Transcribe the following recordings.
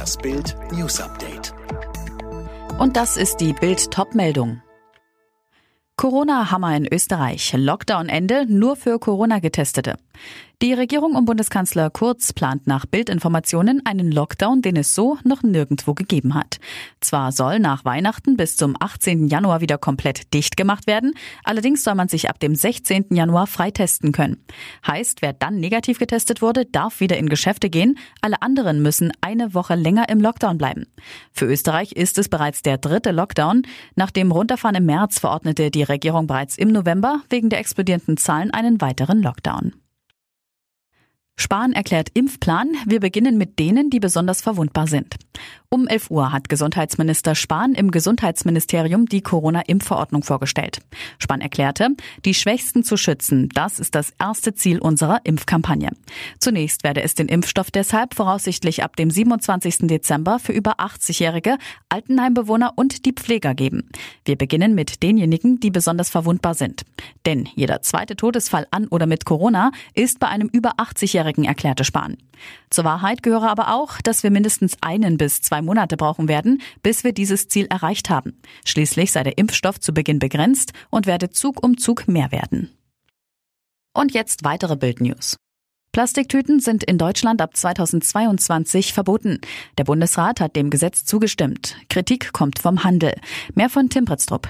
Das Bild News Update. Und das ist die Bild Topmeldung. Corona-Hammer in Österreich. Lockdown-Ende nur für Corona-Getestete. Die Regierung um Bundeskanzler Kurz plant nach Bildinformationen einen Lockdown, den es so noch nirgendwo gegeben hat. Zwar soll nach Weihnachten bis zum 18. Januar wieder komplett dicht gemacht werden, allerdings soll man sich ab dem 16. Januar freitesten können. Heißt, wer dann negativ getestet wurde, darf wieder in Geschäfte gehen, alle anderen müssen eine Woche länger im Lockdown bleiben. Für Österreich ist es bereits der dritte Lockdown. Nach dem Runterfahren im März verordnete die Regierung bereits im November wegen der explodierenden Zahlen einen weiteren Lockdown. Spahn erklärt Impfplan. Wir beginnen mit denen, die besonders verwundbar sind. Um 11 Uhr hat Gesundheitsminister Spahn im Gesundheitsministerium die Corona-Impfverordnung vorgestellt. Spahn erklärte, die Schwächsten zu schützen, das ist das erste Ziel unserer Impfkampagne. Zunächst werde es den Impfstoff deshalb voraussichtlich ab dem 27. Dezember für über 80-Jährige, Altenheimbewohner und die Pfleger geben. Wir beginnen mit denjenigen, die besonders verwundbar sind. Denn jeder zweite Todesfall an oder mit Corona ist bei einem über 80-Jährigen, erklärte Spahn. Zur Wahrheit gehöre aber auch, dass wir mindestens einen bis zwei Monate brauchen werden, bis wir dieses Ziel erreicht haben. Schließlich sei der Impfstoff zu Beginn begrenzt und werde Zug um Zug mehr werden. Und jetzt weitere Bildnews. Plastiktüten sind in Deutschland ab 2022 verboten. Der Bundesrat hat dem Gesetz zugestimmt. Kritik kommt vom Handel. Mehr von Tim Pritztrup.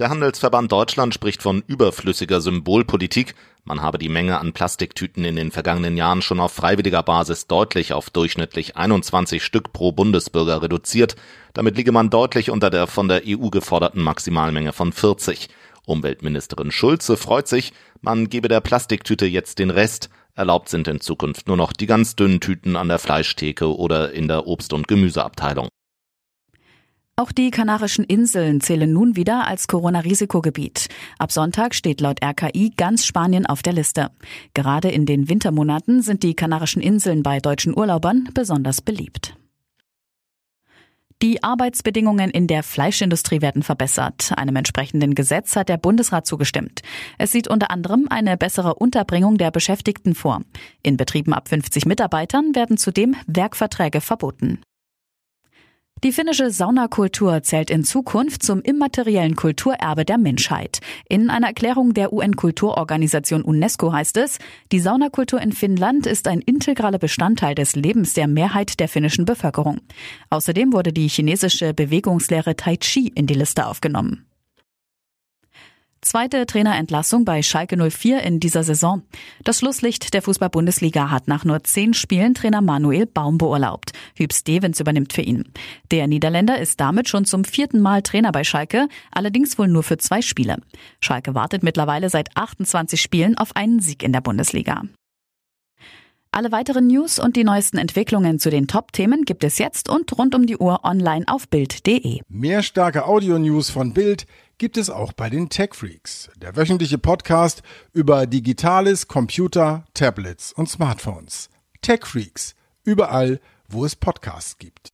Der Handelsverband Deutschland spricht von überflüssiger Symbolpolitik. Man habe die Menge an Plastiktüten in den vergangenen Jahren schon auf freiwilliger Basis deutlich auf durchschnittlich 21 Stück pro Bundesbürger reduziert. Damit liege man deutlich unter der von der EU geforderten Maximalmenge von 40. Umweltministerin Schulze freut sich, man gebe der Plastiktüte jetzt den Rest. Erlaubt sind in Zukunft nur noch die ganz dünnen Tüten an der Fleischtheke oder in der Obst- und Gemüseabteilung. Auch die Kanarischen Inseln zählen nun wieder als Corona-Risikogebiet. Ab Sonntag steht laut RKI ganz Spanien auf der Liste. Gerade in den Wintermonaten sind die Kanarischen Inseln bei deutschen Urlaubern besonders beliebt. Die Arbeitsbedingungen in der Fleischindustrie werden verbessert. Einem entsprechenden Gesetz hat der Bundesrat zugestimmt. Es sieht unter anderem eine bessere Unterbringung der Beschäftigten vor. In Betrieben ab 50 Mitarbeitern werden zudem Werkverträge verboten. Die finnische Saunakultur zählt in Zukunft zum immateriellen Kulturerbe der Menschheit. In einer Erklärung der UN-Kulturorganisation UNESCO heißt es, die Saunakultur in Finnland ist ein integraler Bestandteil des Lebens der Mehrheit der finnischen Bevölkerung. Außerdem wurde die chinesische Bewegungslehre Tai Chi in die Liste aufgenommen. Zweite Trainerentlassung bei Schalke 04 in dieser Saison. Das Schlusslicht der Fußball-Bundesliga hat nach nur zehn Spielen Trainer Manuel Baum beurlaubt. Hüb Stevens übernimmt für ihn. Der Niederländer ist damit schon zum vierten Mal Trainer bei Schalke, allerdings wohl nur für zwei Spiele. Schalke wartet mittlerweile seit 28 Spielen auf einen Sieg in der Bundesliga. Alle weiteren News und die neuesten Entwicklungen zu den Top-Themen gibt es jetzt und rund um die Uhr online auf Bild.de. Mehr starke Audio-News von Bild gibt es auch bei den Tech Freaks, der wöchentliche Podcast über Digitales, Computer, Tablets und Smartphones. Tech Freaks, überall, wo es Podcasts gibt.